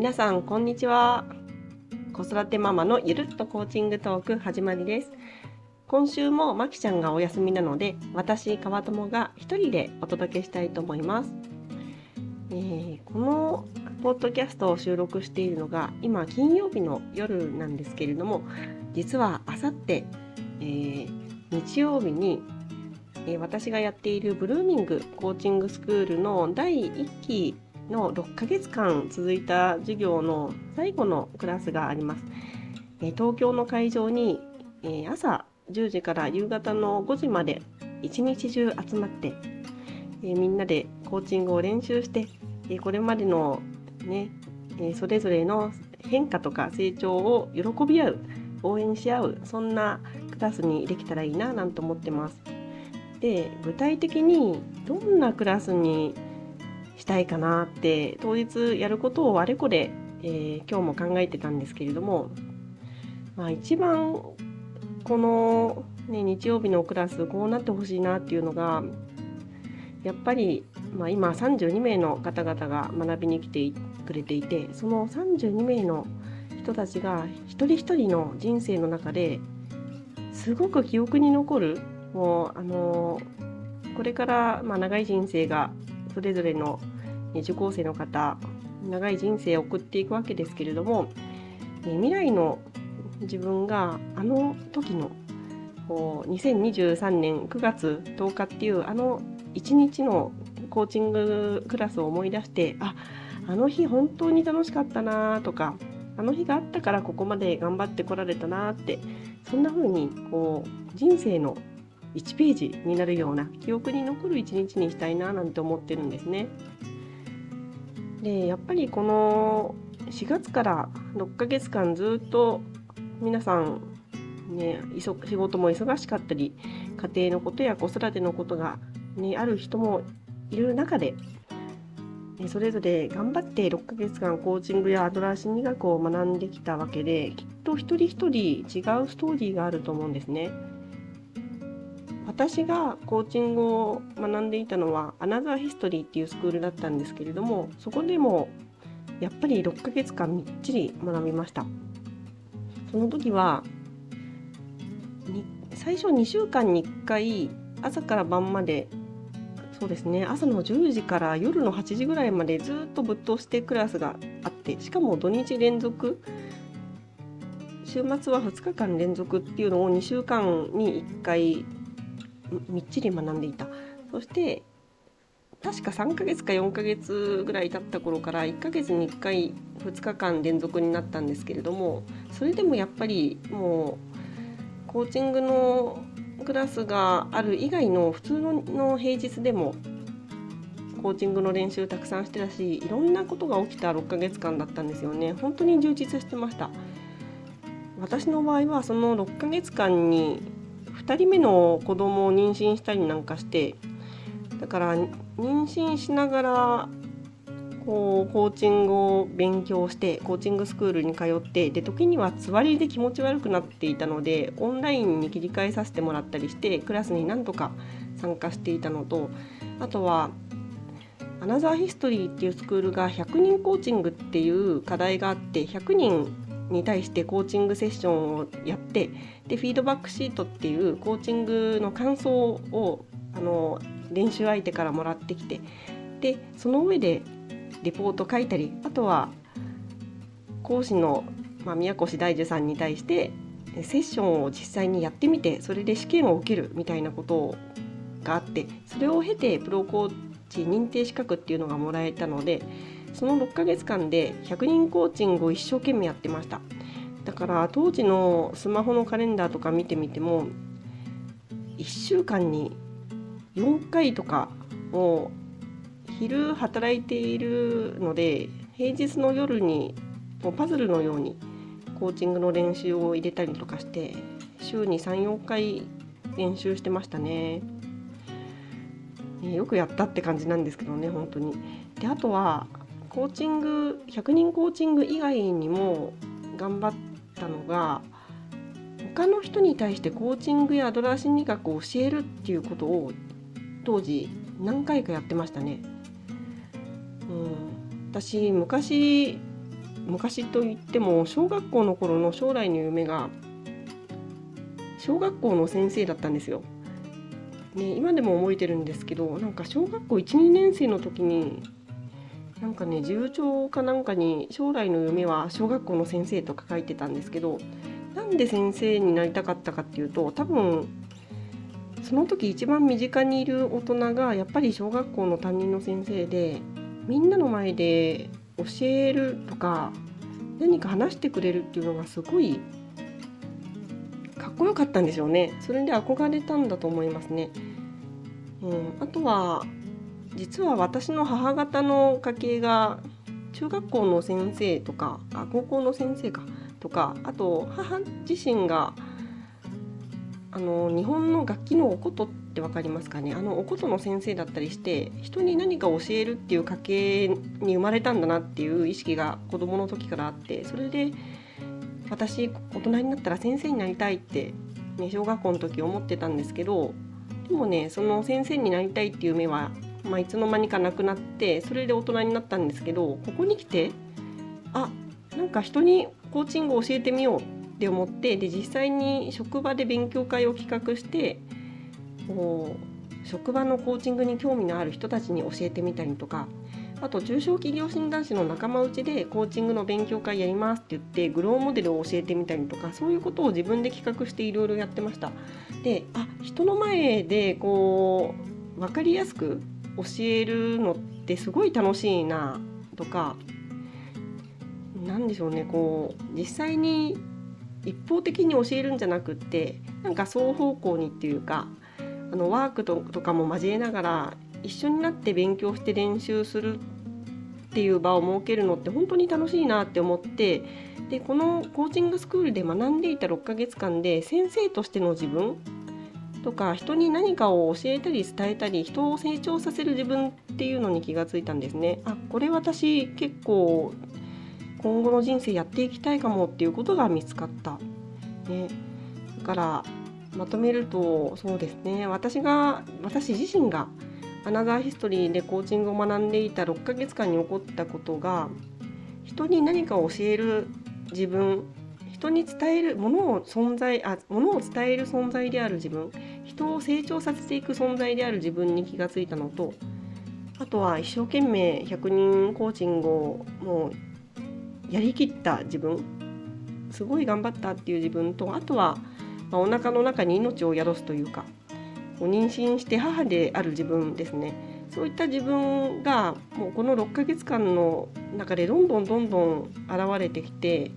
皆さんこんにちは。子育てママのゆるっとコーチングトーク始まりです。今週もまきちゃんがお休みなので私川友が一人でお届けしたいと思います、えー、このポッドキャストを収録しているのが今金曜日の夜なんですけれども実はあさって、え、日曜日にえ私がやっているブルーミングコーチングスクールの第1期の6ヶ月間続いた授業の最後のクラスがあります。え東京の会場に、え朝10時から夕方の5時まで一日中集まって、えみんなでコーチングを練習して、えこれまでのね、えそれぞれの変化とか成長を喜び合う応援し合うそんなクラスにできたらいいななんて思ってます。で具体的にどんなクラスにしたいかなって当日やることをあれこれ、えー、今日も考えてたんですけれども、まあ、一番この、ね、日曜日のクラスこうなってほしいなっていうのがやっぱり、まあ、今32名の方々が学びに来てくれていてその32名の人たちが一人一人の人生の中ですごく記憶に残るもうあのこれからまあ長い人生がそれぞれの受講生の方長い人生を送っていくわけですけれども未来の自分があの時の2023年9月10日っていうあの1日のコーチングクラスを思い出してああの日本当に楽しかったなとかあの日があったからここまで頑張ってこられたなってそんな風にこう人生の1ページになるような記憶に残る一日にしたいななんて思ってるんですね。でやっぱりこの4月から6ヶ月間ずっと皆さんね仕事も忙しかったり家庭のことや子育てのことが、ね、ある人もいる中でそれぞれ頑張って6ヶ月間コーチングやアドラー心理学を学んできたわけできっと一人一人違うストーリーがあると思うんですね。私がコーチングを学んでいたのはアナザーヒストリーっていうスクールだったんですけれどもそこでもやっぱり6ヶ月間みっちり学びました。その時は最初2週間に1回朝から晩までそうですね朝の10時から夜の8時ぐらいまでずっとぶっ通してクラスがあってしかも土日連続週末は2日間連続っていうのを2週間に1回みっちり学んでいた。そして確か3ヶ月か4ヶ月ぐらい経った頃から1ヶ月に1回2日間連続になったんですけれどもそれでもやっぱりもうコーチングのクラスがある以外の普通の平日でもコーチングの練習たくさんしてたしいろんなことが起きた6ヶ月間だったんですよね。本当に充実してました。私の場合はその6ヶ月間に2人目の子供を妊娠したりなんかしてだから妊娠しながらこうコーチングを勉強してコーチングスクールに通ってで時にはつわりで気持ち悪くなっていたのでオンラインに切り替えさせてもらったりしてクラスに何とか参加していたのとあとはアナザーヒストリーっていうスクールが100人コーチングっていう課題があって100人に対してコーチングセッションをやってでフィードバックシートっていうコーチングの感想をあの練習相手からもらってきてでその上でレポート書いたりあとは講師の、まあ、宮越大樹さんに対してセッションを実際にやってみてそれで試験を受けるみたいなことがあってそれを経てプロコーチ認定資格っていうのがもらえたのでその6ヶ月間で100人コーチングを一生懸命やってましただから当時のスマホのカレンダーとか見てみても1週間に4回とかを昼働いているので平日の夜にもうパズルのようにコーチングの練習を入れたりとかして週に34回練習してましたね。よくやったって感じなんですけどね本当に。であとはコーチング100人コーチング以外にも頑張ったのが他の人に対してコーチングやアドラー心理学を教えるっていうことを当時何回かやってましたね。うん、私昔昔といっても小学校の頃の将来の夢が小学校の先生だったんですよ。ね、今でも覚えてるんですけどなんか小学校12年生の時になんかね重長かなんかに将来の夢は小学校の先生とか書いてたんですけどなんで先生になりたかったかっていうと多分その時一番身近にいる大人がやっぱり小学校の担任の先生でみんなの前で教えるとか何か話してくれるっていうのがすごいかっこよかったんですよね。それで憧れたんだと思いますね、うん、あとは実は私の母方の家系が中学校の先生とかあ高校の先生かとかあと母自身があの日本の楽器のお琴って分かりますかね。あのお琴の先生だったりして人に何か教えるっていう家系に生まれたんだなっていう意識が子どもの時からあってそれで私大人になったら先生になりたいって、ね、小学校の時思ってたんですけどでもねその先生になりたいっていう夢は、まあ、いつの間にかなくなってそれで大人になったんですけどここに来てあなんか人にコーチングを教えてみようって思ってで実際に職場で勉強会を企画してこう職場のコーチングに興味のある人たちに教えてみたりとかあと中小企業診断士の仲間内でコーチングの勉強会やりますって言ってグローモデルを教えてみたりとかそういうことを自分で企画していろいろやってました。であ人の前でこう分かりやすく教えるのってすごい楽しいなとか何でしょうねこう実際に一方的に教えるんじゃなくってなんか双方向にっていうかあのワークとかも交えながら一緒になって勉強して練習するっていう場を設けるのって本当に楽しいなって思ってでこのコーチングスクールで学んでいた6ヶ月間で先生としての自分とか人に何かを教えたり伝えたり人を成長させる自分っていうのに気がついたんですね。あこれ私結構今後の人生やっていきたいかもっていうことが見つかった。ね、だからまとめるとそうですね私が私自身がアナザーヒストリーでコーチングを学んでいた6ヶ月間に起こったことが人に何かを教える自分人に伝えるものを存在あものを伝える存在である自分。人を成長させていく存在である自分に気がついたのとあとは一生懸命100人コーチングをもうやりきった自分。すごい頑張ったっていう自分とあとは、まあ、お腹の中に命を宿すというか妊娠して母である自分ですね。そういった自分がもうこの6ヶ月間の中でどんどんどんどん現れてきて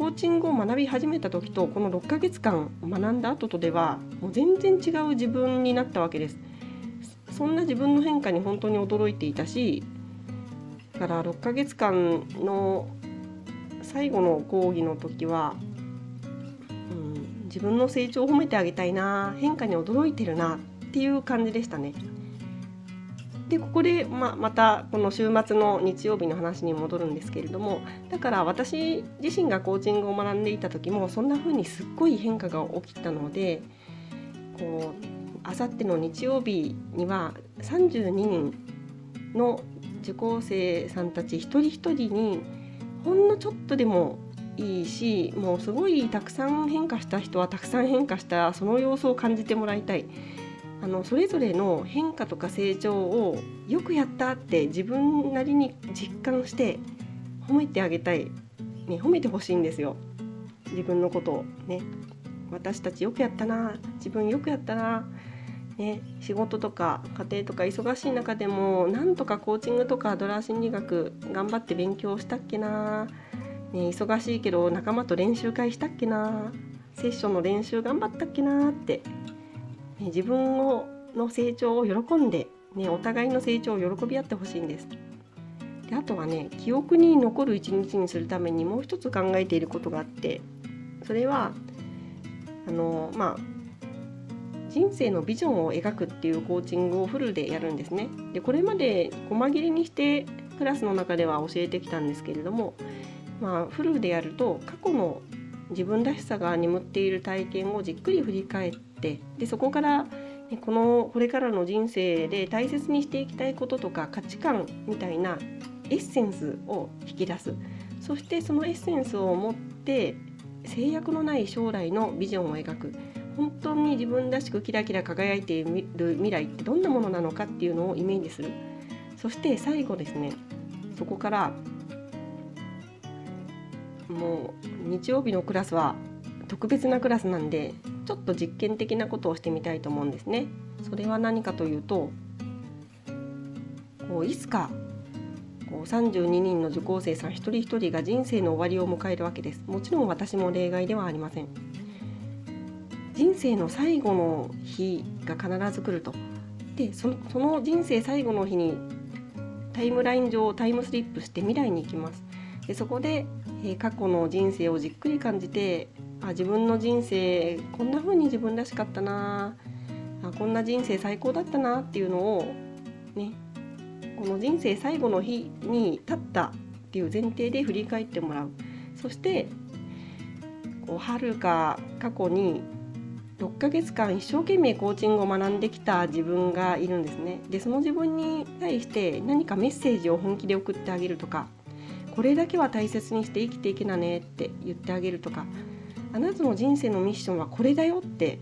コーチングを学び始めた時とこの6ヶ月間学んだ後とではもう全然違う自分になったわけですそんな自分の変化に本当に驚いていたしだから6ヶ月間の最後の講義の時はうん自分の成長を褒めてあげたいな変化に驚いてるなっていう感じでしたね。でここで、ままたこの週末の日曜日の話に戻るんですけれどもだから私自身がコーチングを学んでいた時もそんな風にすっごい変化が起きたのでこうあさっての日曜日には32人の受講生さんたち一人一人にほんのちょっとでもいいしもうすごいたくさん変化した人はたくさん変化したその様子を感じてもらいたい。あのそれぞれの変化とか成長をよくやったって自分なりに実感して褒めてあげたい、ね、褒めてほしいんですよ。自分のことをね。私たちよくやったな。自分よくやったな。ね、仕事とか家庭とか忙しい中でもなんとかコーチングとかドラー心理学頑張って勉強したっけな。ね、忙しいけど仲間と練習会したっけな。セッションの練習頑張ったっけなって、ね、自分をの成長を喜んで、ね、お互いの成長を喜び合ってほしいんです。であとはね記憶に残る一日にするためにもう一つ考えていることがあってそれはあのまあ人生のビジョンを描くっていうコーチングをフルでやるんですね。でこれまで細切れにしてクラスの中では教えてきたんですけれどもまあ、フルでやると過去の自分らしさが眠っている体験をじっくり振り返ってでそこからこのこれからの人生で大切にしていきたいこととか価値観みたいなエッセンスを引き出す。そしてそのエッセンスを持って制約のない将来のビジョンを描く。本当に自分らしくキラキラ輝いている未来ってどんなものなのかっていうのをイメージする。そして最後ですねそこからもう日曜日のクラスは特別なクラスなんでちょっと実験的なことをしてみたいと思うんですね。それは何かというとこういつかこう32人の受講生さん一人一人が人生の終わりを迎えるわけです。もちろん私も例外ではありません。人生の最後の日が必ず来ると。でその人生最後の日にタイムライン上タイムスリップして未来に行きます。でそこで、え、過去の人生をじっくり感じてあ自分の人生こんな風に自分らしかったなあこんな人生最高だったなっていうのをねこの人生最後の日に立ったっていう前提で振り返ってもらう。そしてこう遥か過去に6ヶ月間一生懸命コーチングを学んできた自分がいるんですね。でその自分に対して何かメッセージを本気で送ってあげるとかこれだけは大切にして生きていけなねって言ってあげるとかあなたの人生のミッションはこれだよって、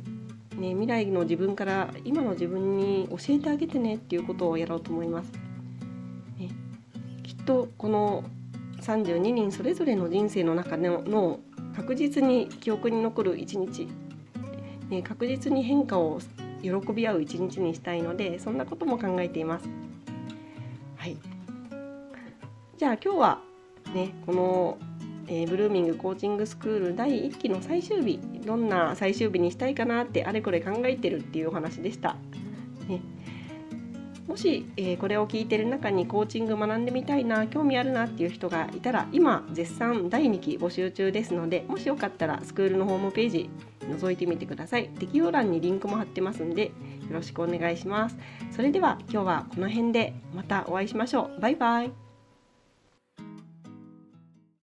ね、未来の自分から今の自分に教えてあげてねっていうことをやろうと思います。ね、きっとこの32人それぞれの人生の中のの確実に記憶に残る一日、ね、確実に変化を喜び合う一日にしたいのでそんなことも考えています。はい、じゃあ今日はねこのえー、ブルーミングコーチングスクール第1期の最終日どんな最終日にしたいかなってあれこれ考えてるっていうお話でした。ね、もし、えー、これを聞いてる中にコーチング学んでみたいな興味あるなっていう人がいたら今絶賛第2期募集中ですのでもしよかったらスクールのホームページ覗いてみてください。適用欄にリンクも貼ってますんでよろしくお願いします。それでは今日はこの辺でまたお会いしましょう。バイバイ。